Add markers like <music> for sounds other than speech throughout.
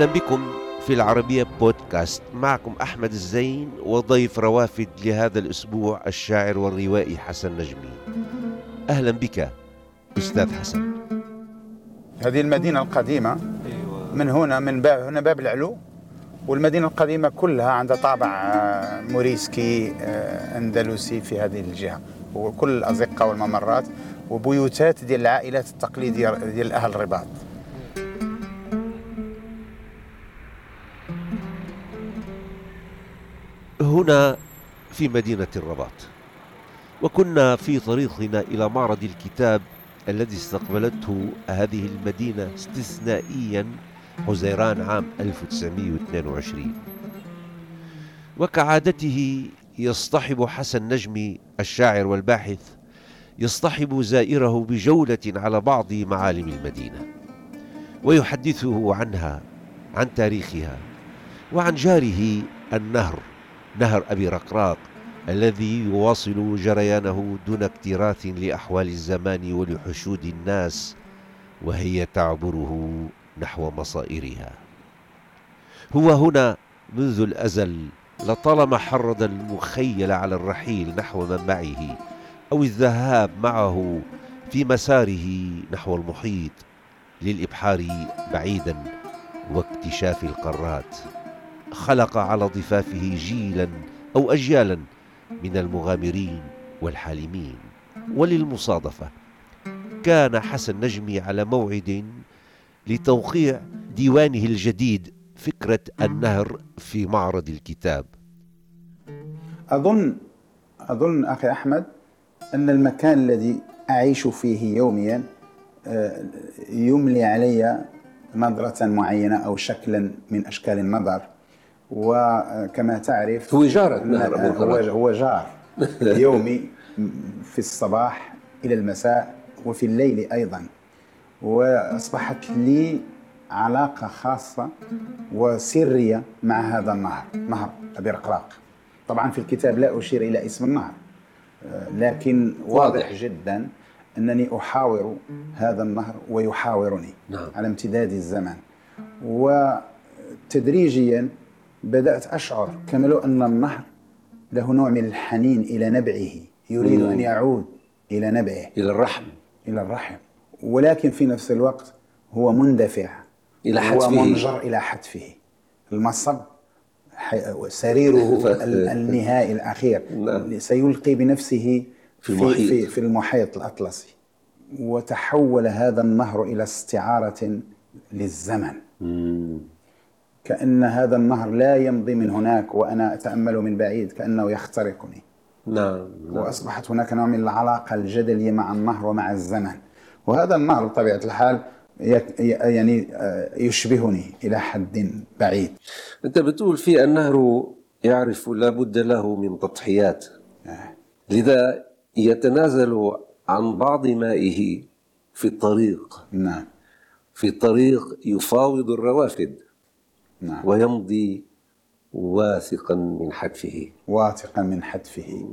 أهلا بكم في العربية بودكاست. معكم أحمد الزين وضيف روافد لهذا الأسبوع الشاعر والروائي حسن نجمي. أهلا بك أستاذ حسن. هذه المدينة القديمة. من هنا من باب هنا باب العلو. والمدينة القديمة كلها عندها طابع آه، موريسكي آه، أندلسي في هذه الجهة. وكل الأزقة والممرات وبيوتات ديال العائلات التقليدية ديال أهل الرباط هنا في مدينة الرباط. وكنا في طريقنا إلى معرض الكتاب الذي استقبلته هذه المدينة استثنائيا حزيران عام 1922 وكعادته يصطحب حسن نجمي الشاعر والباحث يصطحب زائره بجولة على بعض معالم المدينة ويحدثه عنها عن تاريخها وعن جاره النهر. نهر أبي رقراق الذي يواصل جريانه دون اكتراث لأحوال الزمان ولحشود الناس وهي تعبره نحو مصائرها. هو هنا منذ الأزل لطالما حرض المخيل على الرحيل نحو منبعه أو الذهاب معه في مساره نحو المحيط للإبحار بعيدا واكتشاف القارات. خلق على ضفافه جيلا أو أجيالا من المغامرين والحالمين. وللمصادفة كان حسن نجمي على موعد لتوقيع ديوانه الجديد فكرة النهر في معرض الكتاب. أظن أظن أخي أحمد أن المكان الذي أعيش فيه يوميا آه، يملي علي نظرة معينة أو شكلا من أشكال النظر. وكما تعرف هو جارك نهر هو, هو جار. <laughs> يومي في الصباح إلى المساء وفي الليل أيضا. وأصبحت لي علاقة خاصة وسرية مع هذا النهر نهر أبي رقراق طبعا في الكتاب لا أشير إلى اسم النهر لكن واضح. جدا أنني أحاور هذا النهر ويحاورني نعم. على امتداد الزمن. وتدريجيا بدأت أشعر كما لو أن النهر له نوع من الحنين إلى نبعه يريد أن يعود إلى نبعه. إلى الرحم. إلى الرحم. ولكن في نفس الوقت هو مندفع. إلى حتفه. هو منجر إلى حتفه. المصب سريره <laughs> النهائي الأخير. نعم. سيلقي بنفسه في المحيط. في, في المحيط الأطلسي. وتحول هذا النهر إلى استعارة للزمن. مم. كأن هذا النهر لا يمضي من هناك وأنا أتأمل من بعيد كأنه يخترقني. نعم, نعم. وأصبحت هناك نوع من العلاقة الجدلية مع النهر ومع الزمن. وهذا النهر بطبيعة الحال يعني آه، يشبهني إلى حد بعيد. أنت بتقول في النهر يعرف لابد له من تضحيات. آه. لذا يتنازل عن بعض مائه في الطريق. نعم. في الطريق يفاوض الروافد. نعم. ويمضي واثقا من حتفه. واثقا من حتفه.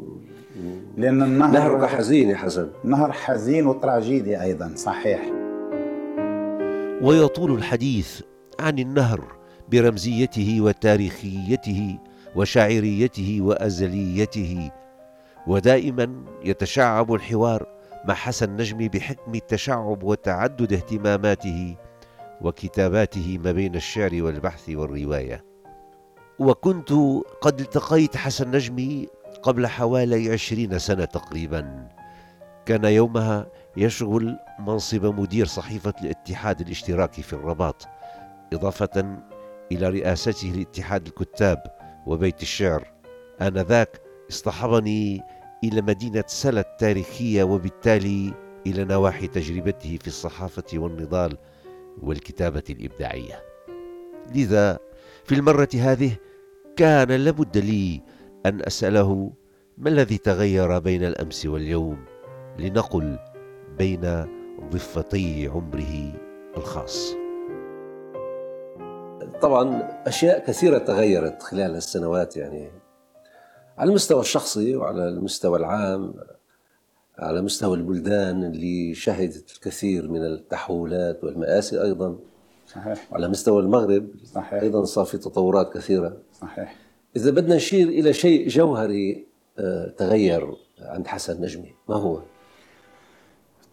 لأن النهر نهرك حزين يا حسن. نهر حزين وتراجيدي أيضا صحيح. ويطول الحديث عن النهر برمزيته وتاريخيته وشاعريته وأزليته ودائما يتشعب الحوار مع حسن نجمي بحكم التشعب وتعدد اهتماماته وكتاباته ما بين الشعر والبحث والرواية. وكنت قد التقيت حسن نجمي قبل حوالي عشرين سنة تقريبا. كان يومها يشغل منصب مدير صحيفة الاتحاد الاشتراكي في الرباط إضافة إلى رئاسته لاتحاد الكتاب وبيت الشعر. آنذاك اصطحبني إلى مدينة سلا التاريخيه وبالتالي إلى نواحي تجربته في الصحافة والنضال. والكتابة الإبداعية. لذا في المرة هذه كان لابد لي أن أسأله ما الذي تغير بين الأمس واليوم لنقل بين ضفتي عمره الخاص؟ طبعا أشياء كثيرة تغيرت خلال السنوات يعني على المستوى الشخصي وعلى المستوى العام. على مستوى البلدان اللي شهدت الكثير من التحولات والمآسي أيضا. صحيح. وعلى مستوى المغرب صحيح. أيضا صار في تطورات كثيرة. صحيح. إذا بدنا نشير إلى شيء جوهري آه، تغير عند حسن نجمي. ما هو؟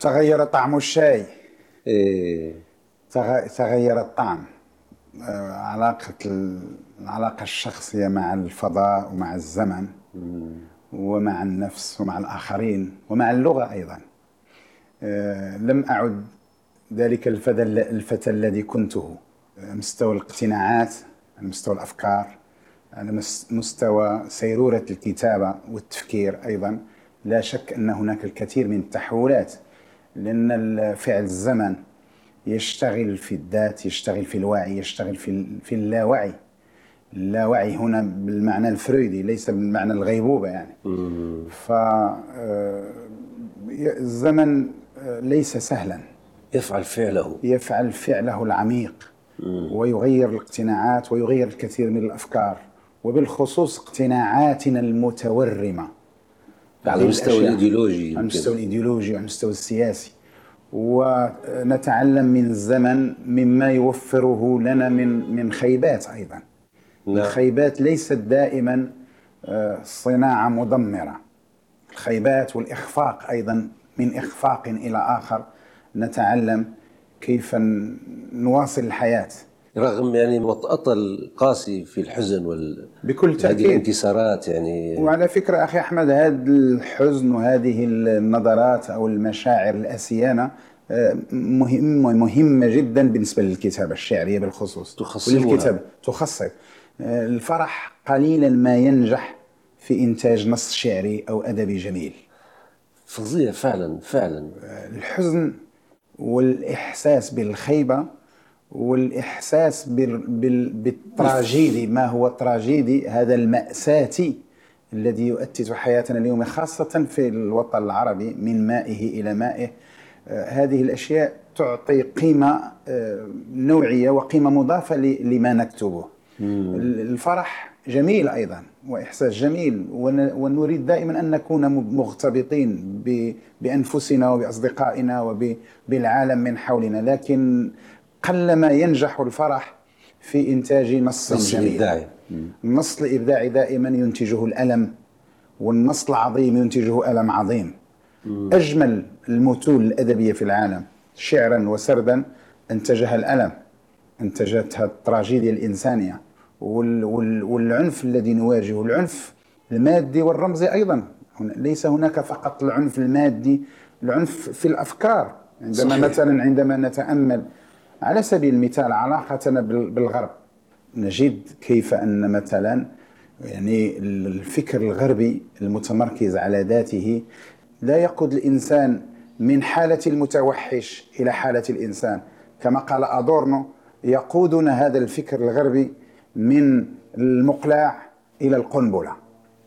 تغير طعم الشاي. إيه. تغ- تغير الطعم. آه، علاقة ال- العلاقة الشخصية مع الفضاء ومع الزمن. ومع النفس ومع الآخرين ومع اللغة أيضا. آه، لم أعد ذلك الفتى الذي كنته. على مستوى الاقتناعات على مستوى الأفكار على مس- مستوى سيرورة الكتابة والتفكير أيضا. لا شك أن هناك الكثير من التحولات لأن فعل الزمن يشتغل في الذات يشتغل في الوعي يشتغل في اللاوعي. اللاوعي هنا بالمعنى الفرويدي ليس بالمعنى الغيبوبة يعني. ف آه، الزمن آه، ليس سهلا. يفعل فعله. يفعل فعله العميق. ويغير الاقتناعات ويغير الكثير من الأفكار. وبالخصوص اقتناعاتنا المتورمة. على المستوى الأشياء. الإيديولوجي على. المستوى الإيديولوجي وعلى المستوى السياسي. ونتعلم من الزمن مما يوفره لنا من من خيبات أيضا. نعم. الخيبات ليست دائما آه، صناعة مدمرة. الخيبات والإخفاق أيضا من إخفاق إلى آخر نتعلم كيف نواصل الحياة. رغم يعني وطأة القاسي في الحزن وال بكل هذه تأكيد. الانكسارات يعني. وعلى فكرة أخي أحمد هذا الحزن وهذه النظرات أو المشاعر الأسيانة آه، مهمة مهمة جدا بالنسبة للكتابة الشعرية بالخصوص. تخصب آه، الفرح قليلا ما ينجح في إنتاج نص شعري أو أدبي جميل. فظيع فعلا فعلا. الحزن والإحساس بالخيبة والإحساس بال... بال... بالتراجيدي. ما هو التراجيدي؟ هذا المأساتي الذي يؤتت حياتنا اليوم خاصة في الوطن العربي من مائه إلى مائه. آه، هذه الأشياء تعطي قيمة آه، نوعية وقيمة مضافة لما نكتبه. ال- الفرح جميل أيضا وإحساس جميل ون- ونريد دائما أن نكون مغتبطين ب- بأنفسنا وبأصدقائنا وبالعالم من حولنا. لكن قلما ينجح الفرح في إنتاج نص نص جميل. النص الإبداعي دائما ينتجه الألم والنص العظيم ينتجه ألم عظيم. أجمل المتون الأدبية في العالم شعرا وسردا أنتجها الألم. أنتجتها التراجيديا وال والعنف الذي نواجهه العنف المادي والرمزي أيضا. هنا- ليس هناك فقط العنف المادي العنف في الأفكار. عندما صحيح. مثلا عندما نتأمل على سبيل المثال علاقتنا بال- بالغرب نجد كيف أن مثلا يعني الفكر الغربي المتمركز على ذاته لا يقود الإنسان من حالة المتوحش إلى حالة الإنسان. كما قال أدورنو يقودنا هذا الفكر الغربي من المقلاع إلى القنبلة.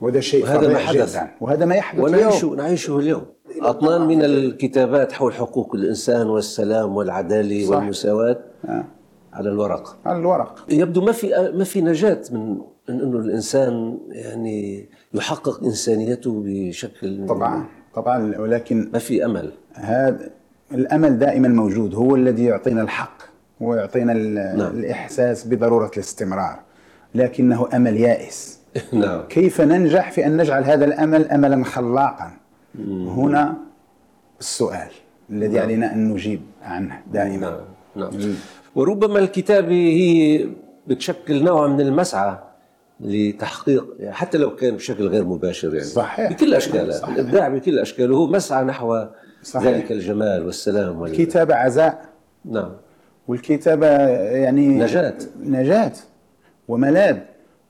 وهذا شيء وهذا ما حدث. جدا. وهذا ما يحدث ونعيشه اليوم. نعيشه اليوم. أطنان من الكتابات حول حقوق الإنسان والسلام والعدالة صح. والمساواة آه. على الورق. على الورق. يبدو ما في ما في نجاة من من إنه الإنسان يعني يحقق إنسانيته بشكل طبعا. طبعا. ولكن ما في أمل. هذا الأمل دائما موجود. هو الذي يعطينا الحق. ويعطينا نعم. الإحساس بضرورة الاستمرار لكنه أمل يائس. <laughs> نعم. كيف ننجح في أن نجعل هذا الأمل أملا خلاقا؟ هنا السؤال الذي علينا أن نجيب عنه دائما. نعم. نعم. وربما الكتابة هي بتشكل نوع من المسعى لتحقيق حتى لو كان بشكل غير مباشر يعني. صحيح. بكل أشكاله. صحيح. الابداع بكل أشكاله. هو مسعى نحو صحيح. ذلك الجمال والسلام وال... الكتابه عزاء. نعم. والكتابة يعني نجاة. نجاة وملاذ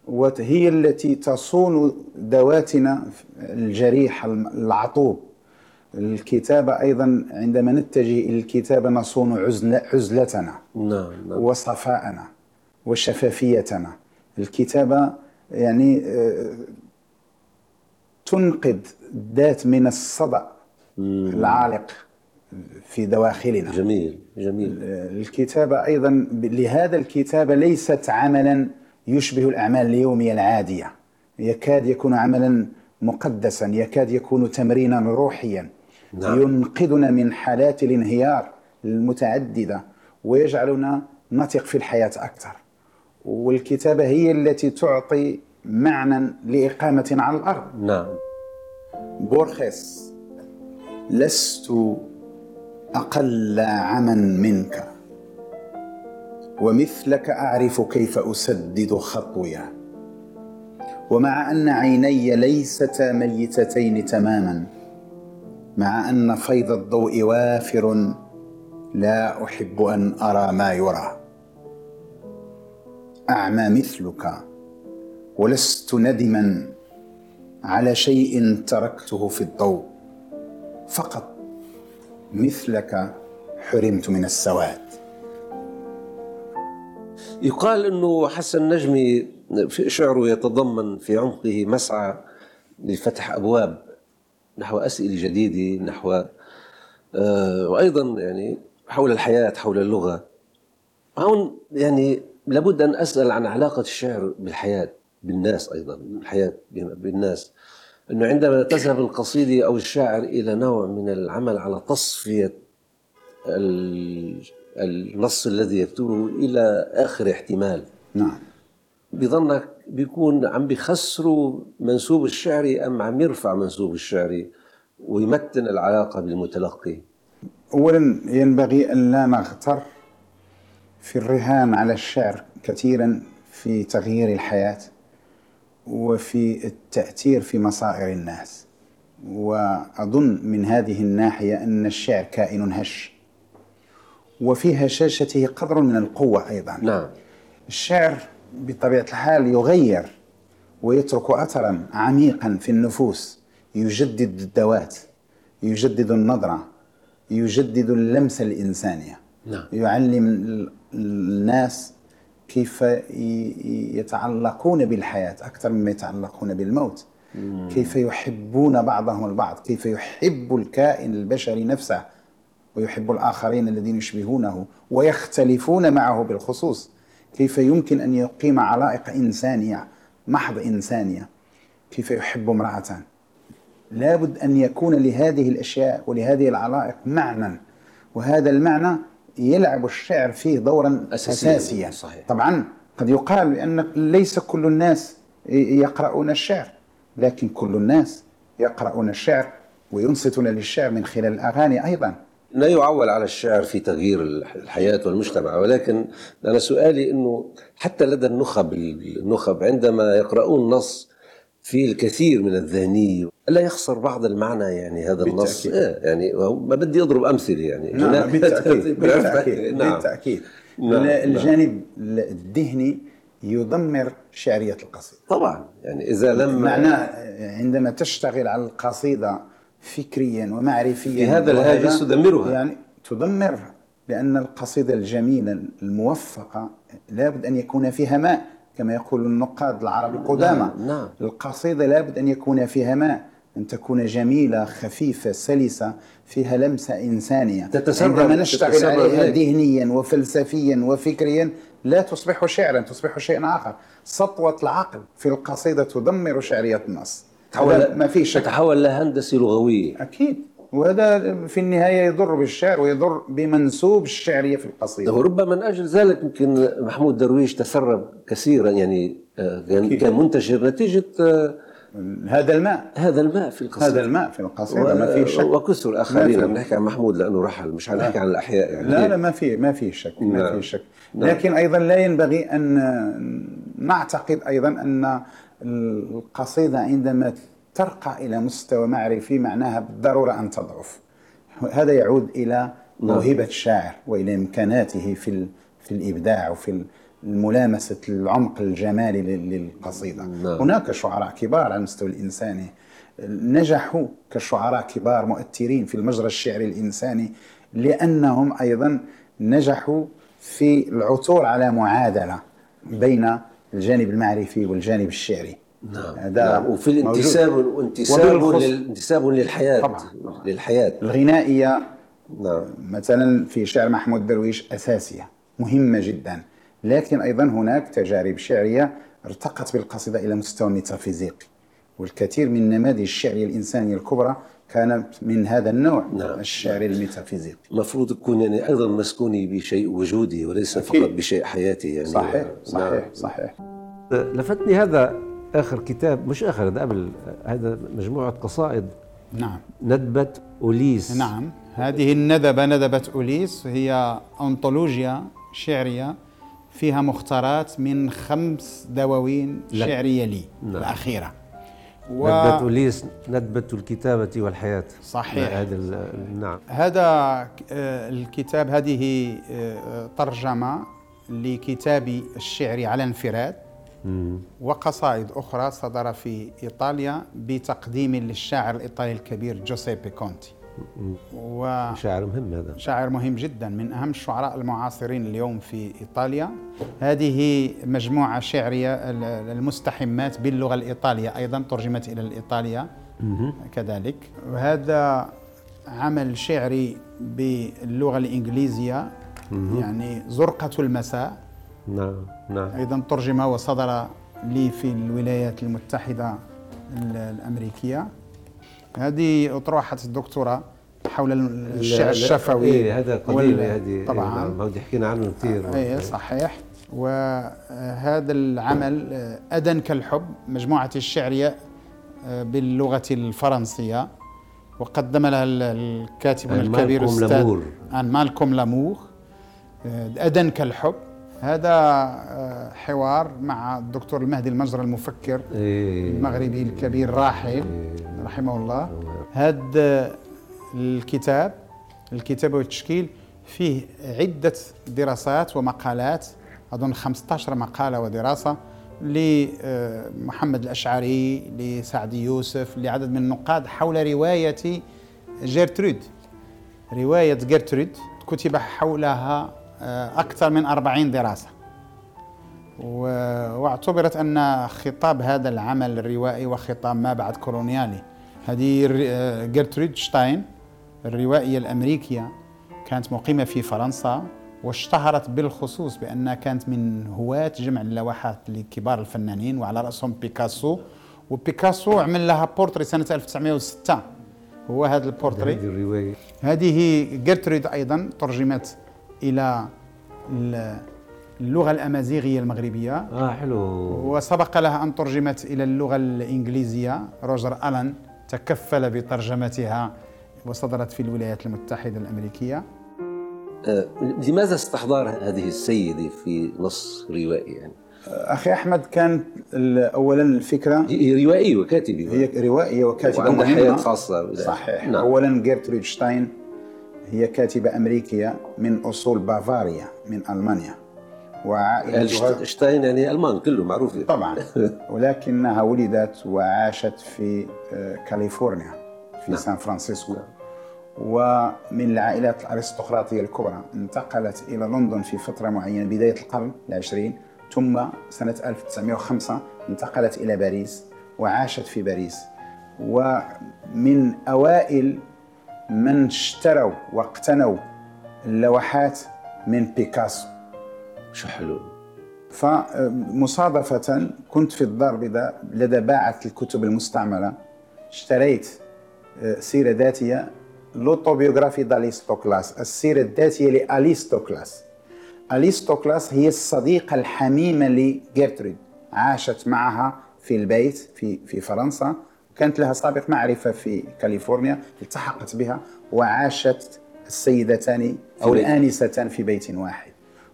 وهي التي تصون ذواتنا الجريح العطوب. الكتابة أيضا عندما نتجه إلى الكتابة نصون عزل عزلتنا نعم نعم. وصفاءنا وشفافيتنا. الكتابة يعني آه، تنقذ الذات من الصدأ العالق. في دواخلنا. جميل جميل. الكتابة أيضا لهذا الكتابة ليست عملا يشبه الأعمال اليومية العادية. يكاد يكون عملا مقدسا يكاد يكون تمرينا روحيا. نعم. ينقذنا من حالات الانهيار المتعددة ويجعلنا نثق في الحياة أكثر. والكتابة هي التي تعطي معنى لإقامة على الأرض. نعم. بورخيس لست أقل عما منك ومثلك أعرف كيف أسدد خطويا ومع أن عيني ليستا ميتتين تماما مع أن فيض الضوء وافر لا أحب أن أرى ما يرى. أعمى مثلك ولست ندما على شيء تركته في الضوء فقط مثلك حرمت من السواد. يقال إنه حسن نجمي في شعره يتضمن في عمقه مسعى لفتح أبواب نحو أسئلة جديدة نحو آه وأيضا يعني حول الحياة حول اللغة. هون يعني لابد أن أسأل عن علاقة الشعر بالحياة بالناس أيضا الحياة بالناس. إنه عندما تذهب القصيده أو الشاعر إلى نوع من العمل على تصفية النص الذي يكتبه إلى آخر احتمال. نعم. بظنك بيكون عم بيخسروا منسوب الشعري أم عم يرفع منسوب الشعري ويمتن العلاقة بالمتلقي؟ اولا ينبغي أن لا نغتر في الرهان على الشعر كثيرا في تغيير الحياة. وفي التأثير في مصائر الناس. وأظن من هذه الناحية أن الشعر كائن هش. وفي هشاشته قدر من القوة أيضا. نعم. الشعر بطبيعة الحال يغير ويترك أثرا عميقا في النفوس. يجدد الذوات يجدد النظرة يجدد اللمسة الإنسانية. نعم. يعلم الناس كيف يتعلقون بالحياة أكثر مما يتعلقون بالموت. مم. كيف يحبون بعضهم البعض كيف يحب الكائن البشري نفسه ويحب الآخرين الذين يشبهونه ويختلفون معه بالخصوص. كيف يمكن أن يقيم علائق إنسانية محض إنسانية. كيف يحب امرأة. لابد أن يكون لهذه الأشياء ولهذه العلائق معنى. وهذا المعنى يلعب الشعر فيه دورا أساسيا, أساسيا. صحيح. طبعا قد يقال بأن ليس كل الناس يقرؤون الشعر لكن كل الناس يقرؤون الشعر وينصتون للشعر من خلال الأغاني أيضا لا يعول على الشعر في تغيير الحياة والمجتمع ولكن أنا سؤالي أنه حتى لدى النخب النخب عندما يقرؤون نص فيه الكثير من الذهنية ألا يخسر بعض المعنى يعني هذا النص بالتأكيد. إيه يعني ما بدي أضرب أمثلة يعني نعم <laughs> بالتأكيد بالتأكيد, نعم. بالتأكيد. نعم. الجانب الذهني يدمر شعرية القصيدة طبعا يعني إذا لم معناه عندما تشتغل على القصيدة فكريا ومعرفيا في هذا الهاجس تدمرها يعني تدمرها لأن القصيدة الجميلة الموفقة لابد أن يكون فيها ماء كما يقول النقاد العرب القدامى نعم. نعم. القصيدة لابد أن يكون فيها ماء أن تكون جميلة خفيفة سلسة فيها لمسة إنسانية. تتسرب عندما نشتغل عليها ذهنيا وفلسفيا وفكريا لا تصبح شعرا تصبح شيئا آخر. سطوة العقل في القصيدة تدمر شعرية النص. تحول ما في شك. تتحول لهندسه لغويه أكيد. وهذا في النهاية يضر بالشعر ويضر بمنسوب الشعرية في القصيدة. وربما من أجل ذلك يمكن محمود درويش تسرب كثيرا يعني آه، كان منتشر نتيجة آه، هذا الماء. هذا الماء في القصيدة. هذا الماء في القصيدة و... ما في شك. وكثر آخرين. عم نحكي عن محمود لأنه رحل مش عم نحكي عن الأحياء يعني. لا لا ما في ما في شك ما نعم. في شك. نعم. لكن أيضا لا ينبغي أن نعتقد أيضا أن القصيدة عندما ترقى إلى مستوى معرفي معناها بالضرورة أن تضعف هذا يعود إلى نعم. موهبة الشاعر وإلى إمكاناته في في الإبداع وفي الملامسة العمق الجمالي للقصيدة نعم. هناك شعراء كبار على المستوى الإنساني نجحوا كشعراء كبار مؤثرين في المجرى الشعري الإنساني لأنهم أيضا نجحوا في العثور على معادلة بين الجانب المعرفي والجانب الشعري نعم, نعم. وفي الانتساب وانتساب انتساب للحياه طبعا للحياة الغنائية نعم. مثلا في شعر محمود درويش أساسية مهمة جدا لكن أيضا هناك تجارب شعرية ارتقت بالقصيدة إلى مستوى ميتافيزيقي والكثير من النماذج الشعريه الانسانيه الكبرى كانت من هذا النوع نعم. الشعر الميتافيزيقي المفروض تكون يعني أيضا مسكوني بشيء وجودي وليس أكيد. فقط بشيء حياتي يعني صحيح نعم. صحيح صحيح لفتني هذا آخر كتاب مش آخر هذا قبل هذا مجموعة قصائد نعم ندبه أوليس نعم هذه الندبة ندبة أوليس هي أنطولوجيا شعرية فيها مختارات من خمس دواوين لك. شعرية لي نعم. الأخيرة و... ندبه أوليس ندبه الكتابة والحياة صحيح. هذا نعم هذا آه، الكتاب هذه آه، ترجمة لكتاب الشعر على انفراد. وقصائد أخرى صدر في إيطاليا بتقديم للشاعر الإيطالي الكبير جوزيبي كونتي. و... شاعر مهم هذا. شاعر مهم جدا من أهم الشعراء المعاصرين اليوم في إيطاليا. هذه مجموعة شعرية ال- المستحمات باللغة الإيطالية أيضا ترجمت إلى الإيطالية كذلك. وهذا عمل شعري باللغة الإنجليزية يعني زرقة المساء. نعم نعم. أيضا ترجم وصدر لي في الولايات المتحدة ال- الأمريكية. هذه أطروحة الدكتوراه حول الشعر الشفوي إيه هذا قديم هذه طبعا. نعم هودي حكينا عنه كثير. اي صحيح. وهذا العمل أدن كالحب مجموعة الشعرية آه، باللغة الفرنسية وقدم لها ال- الكاتب الكبير لامور. عن مالكوم لامور أدن كالحب. هذا آه، حوار مع الدكتور المهدي المجرى المفكر إيه. المغربي الكبير راحل رحمه الله. هذا الكتاب الكتاب والتشكيل فيه عدة دراسات ومقالات أظن 15 مقالة ودراسة لمحمد الأشعري لسعدي يوسف لعدد من النقاد حول رواية جيرترود. رواية جيرترود كتب حولها آه، أكثر من 40 دراسة. واعتبرت أن خطاب هذا العمل الروائي وخطاب ما بعد كولونيالي. هذه آه، جيرترود شتاين الروائية الأمريكية كانت مقيمة في فرنسا واشتهرت بالخصوص بأنها كانت من هواة جمع اللوحات لكبار الفنانين وعلى رأسهم بيكاسو. وبيكاسو عمل لها بورتري سنة 1906 هو هذا البورتري. هذه الروايه هذه جيرترود أيضا ترجمت إلى ال- اللغة الأمازيغية المغربية. آه حلو. وسبق لها أن ترجمت إلى اللغة الإنجليزية. روجر آلان تكفل بترجمتها وصدرت في الولايات المتحدة الأمريكية. آه، لماذا استحضار هذه السيدة في نص روائي يعني؟ أخي أحمد كان ال- اولا الفكرة هي روائية وكاتبة. هي روائية وكاتبة وعندها مهمة. حياة خاصة. صحيح. نعم. اولا جيرترود شتاين هي كاتبة أمريكية من أصول بافاريا من ألمانيا. وعائلتها شت- شتاين يعني ألمان كله معروفة طبعا. <laughs> ولكنها ولدت وعاشت في آه، كاليفورنيا في نعم. سان فرانسيسكو. ومن العائلات الأرستقراطية الكبرى انتقلت إلى لندن في فترة معينة بداية القرن العشرين ثم سنة 1905 انتقلت إلى باريس وعاشت في باريس. ومن أوائل من اشتروا واقتنوا اللوحات من بيكاسو. شو حلو. فمصادفة كنت في الدار البيضاء لدى باعة الكتب المستعملة. اشتريت آه، سيرة ذاتية l'autobiographie d'Alice Toklas السيرة الذاتية لأليس توكلاس. أليس توكلاس هي الصديقة الحميمة لجيرتريد عاشت معها في البيت في في فرنسا. كانت لها سابق معرفة في كاليفورنيا التحقت بها وعاشت السيدتان أو. الآنستان في بيت واحد.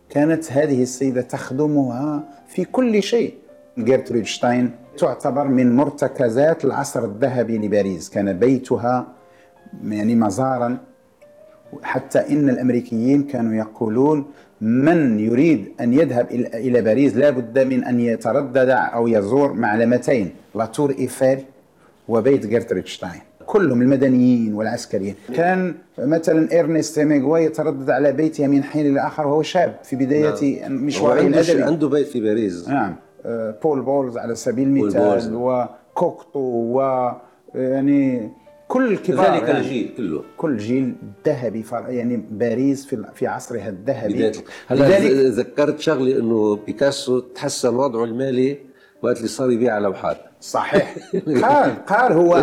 كانت هذه السيدة تخدمها في كل شيء. جيرترود شتاين تعتبر من مرتكزات العصر الذهبي لباريس. كان بيتها يعني مزارا. حتى إن الأمريكيين كانوا يقولون من يريد أن يذهب إلى إلى باريس لا بد من أن يتردد أو يزور معلمتين. La Tour Eiffel وبيت جيرترود شتاين كلهم المدنيين والعسكريين. كان مثلا إرنست هيمينغواي يتردد على بيته من حين لاخر وهو شاب. في بداية هو مشواره عنده, الادبي عنده بيت في باريس. نعم. آه، بول بولز على سبيل. المثال وكوكتو و يعني كل الكبار ذلك يعني. الجيل كله. كل جيل ذهبي يعني باريس في في عصرها الذهبي. بداية. هلا ذكرت شغله إنه بيكاسو تحسن وضعه المالي وقت اللي صار يبيع لوحات صحيح <laughs> قال قال هو.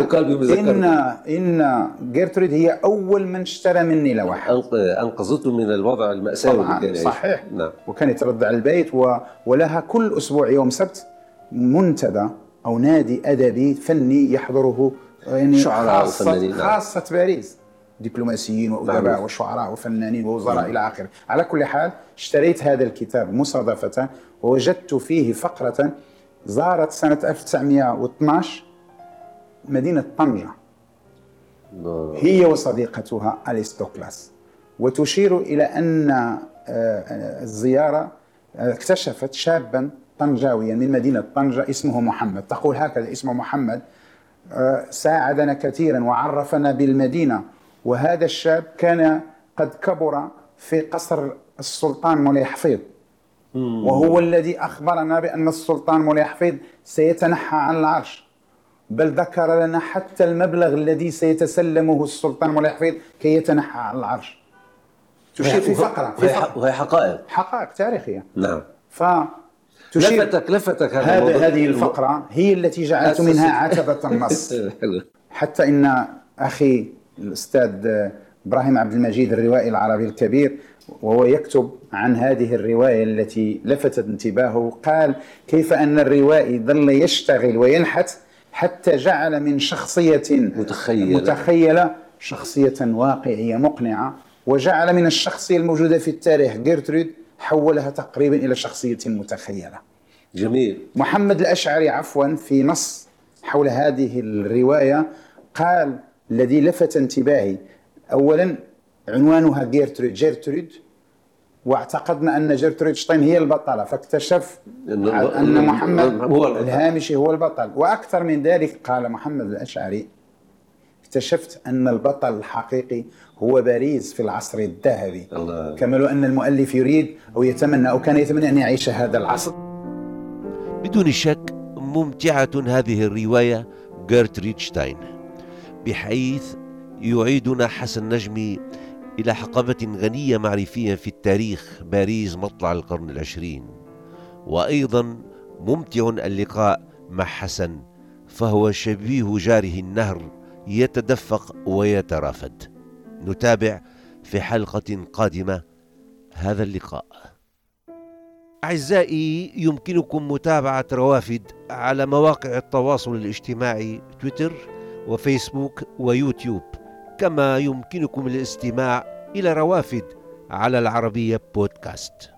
إن إن جيرترود هي أول من اشترى مني لوحة أنقذته من الوضع المأساوي اللي كان طبعا. صحيح نعم وكانت ترد على البيت و... ولها كل أسبوع يوم سبت منتدى أو نادي أدبي فني يحضره يعني شعراء وفنانين، نعم. خاصة باريس دبلوماسيين وأدباء معروف. وشعراء وفنانين ووزراء إلى آخره على كل حال اشتريت هذا الكتاب مصادفة ووجدت فيه فقرة زارت سنة 1912 مدينة طنجة. هي وصديقتها أليستوكلاس وتشير إلى أن آه، آه، الزيارة آه، اكتشفت شابا طنجاويا من مدينة طنجة اسمه محمد. تقول هكذا اسمه محمد ساعدنا كثيرا وعرفنا بالمدينة. وهذا الشاب كان قد كبر في قصر السلطان مولاي حفيظ. وهو الذي أخبرنا بأن السلطان مولاي حفيظ سيتنحى عن العرش. بل ذكر لنا حتى المبلغ الذي سيتسلمه السلطان مولاي حفيظ كي يتنحى عن العرش. تشير في فقرة. في وهي فقرة. وهي حقائق. حقائق تاريخية. نعم. فتشير لفتك لفتك هذا هذا. هذه الفقرة هي التي جعلت منها عتبة النص. <laughs> حتى إن أخي الأستاذ إبراهيم عبد المجيد الروائي العربي الكبير وهو يكتب عن هذه الرواية التي لفتت انتباهه قال كيف أن الروائي ظل يشتغل وينحت حتى جعل من شخصية متخيلة. متخيلة شخصية واقعية مقنعة وجعل من الشخصية الموجودة في التاريخ جيرترود حولها تقريبا إلى شخصية متخيلة جميل محمد الأشعري عفوا في نص حول هذه الرواية قال الذي لفت انتباهي أولا عنوانها جيرترود جيرترود واعتقدنا أن جيرترود شتاين هي البطلة فاكتشف أن محمد هو. الهامشي هو البطل وأكثر من ذلك قال محمد الأشعري اكتشفت أن البطل الحقيقي هو باريس في العصر الذهبي. كما لو أن المؤلف يريد أو يتمنى أو كان يتمنى أن يعيش هذا العصر بدون شك ممتعة هذه الرواية جيرتريد شتاين بحيث يعيدنا حسن نجمي إلى حقبة غنية معرفيا في التاريخ باريس مطلع القرن العشرين. وأيضا ممتع اللقاء مع حسن فهو شبيه جاره النهر يتدفق ويترافد. نتابع في حلقة قادمة هذا اللقاء. أعزائي يمكنكم متابعة روافد على مواقع التواصل الاجتماعي تويتر وفيسبوك ويوتيوب. كما يمكنكم الاستماع إلى روافد على العربية بودكاست.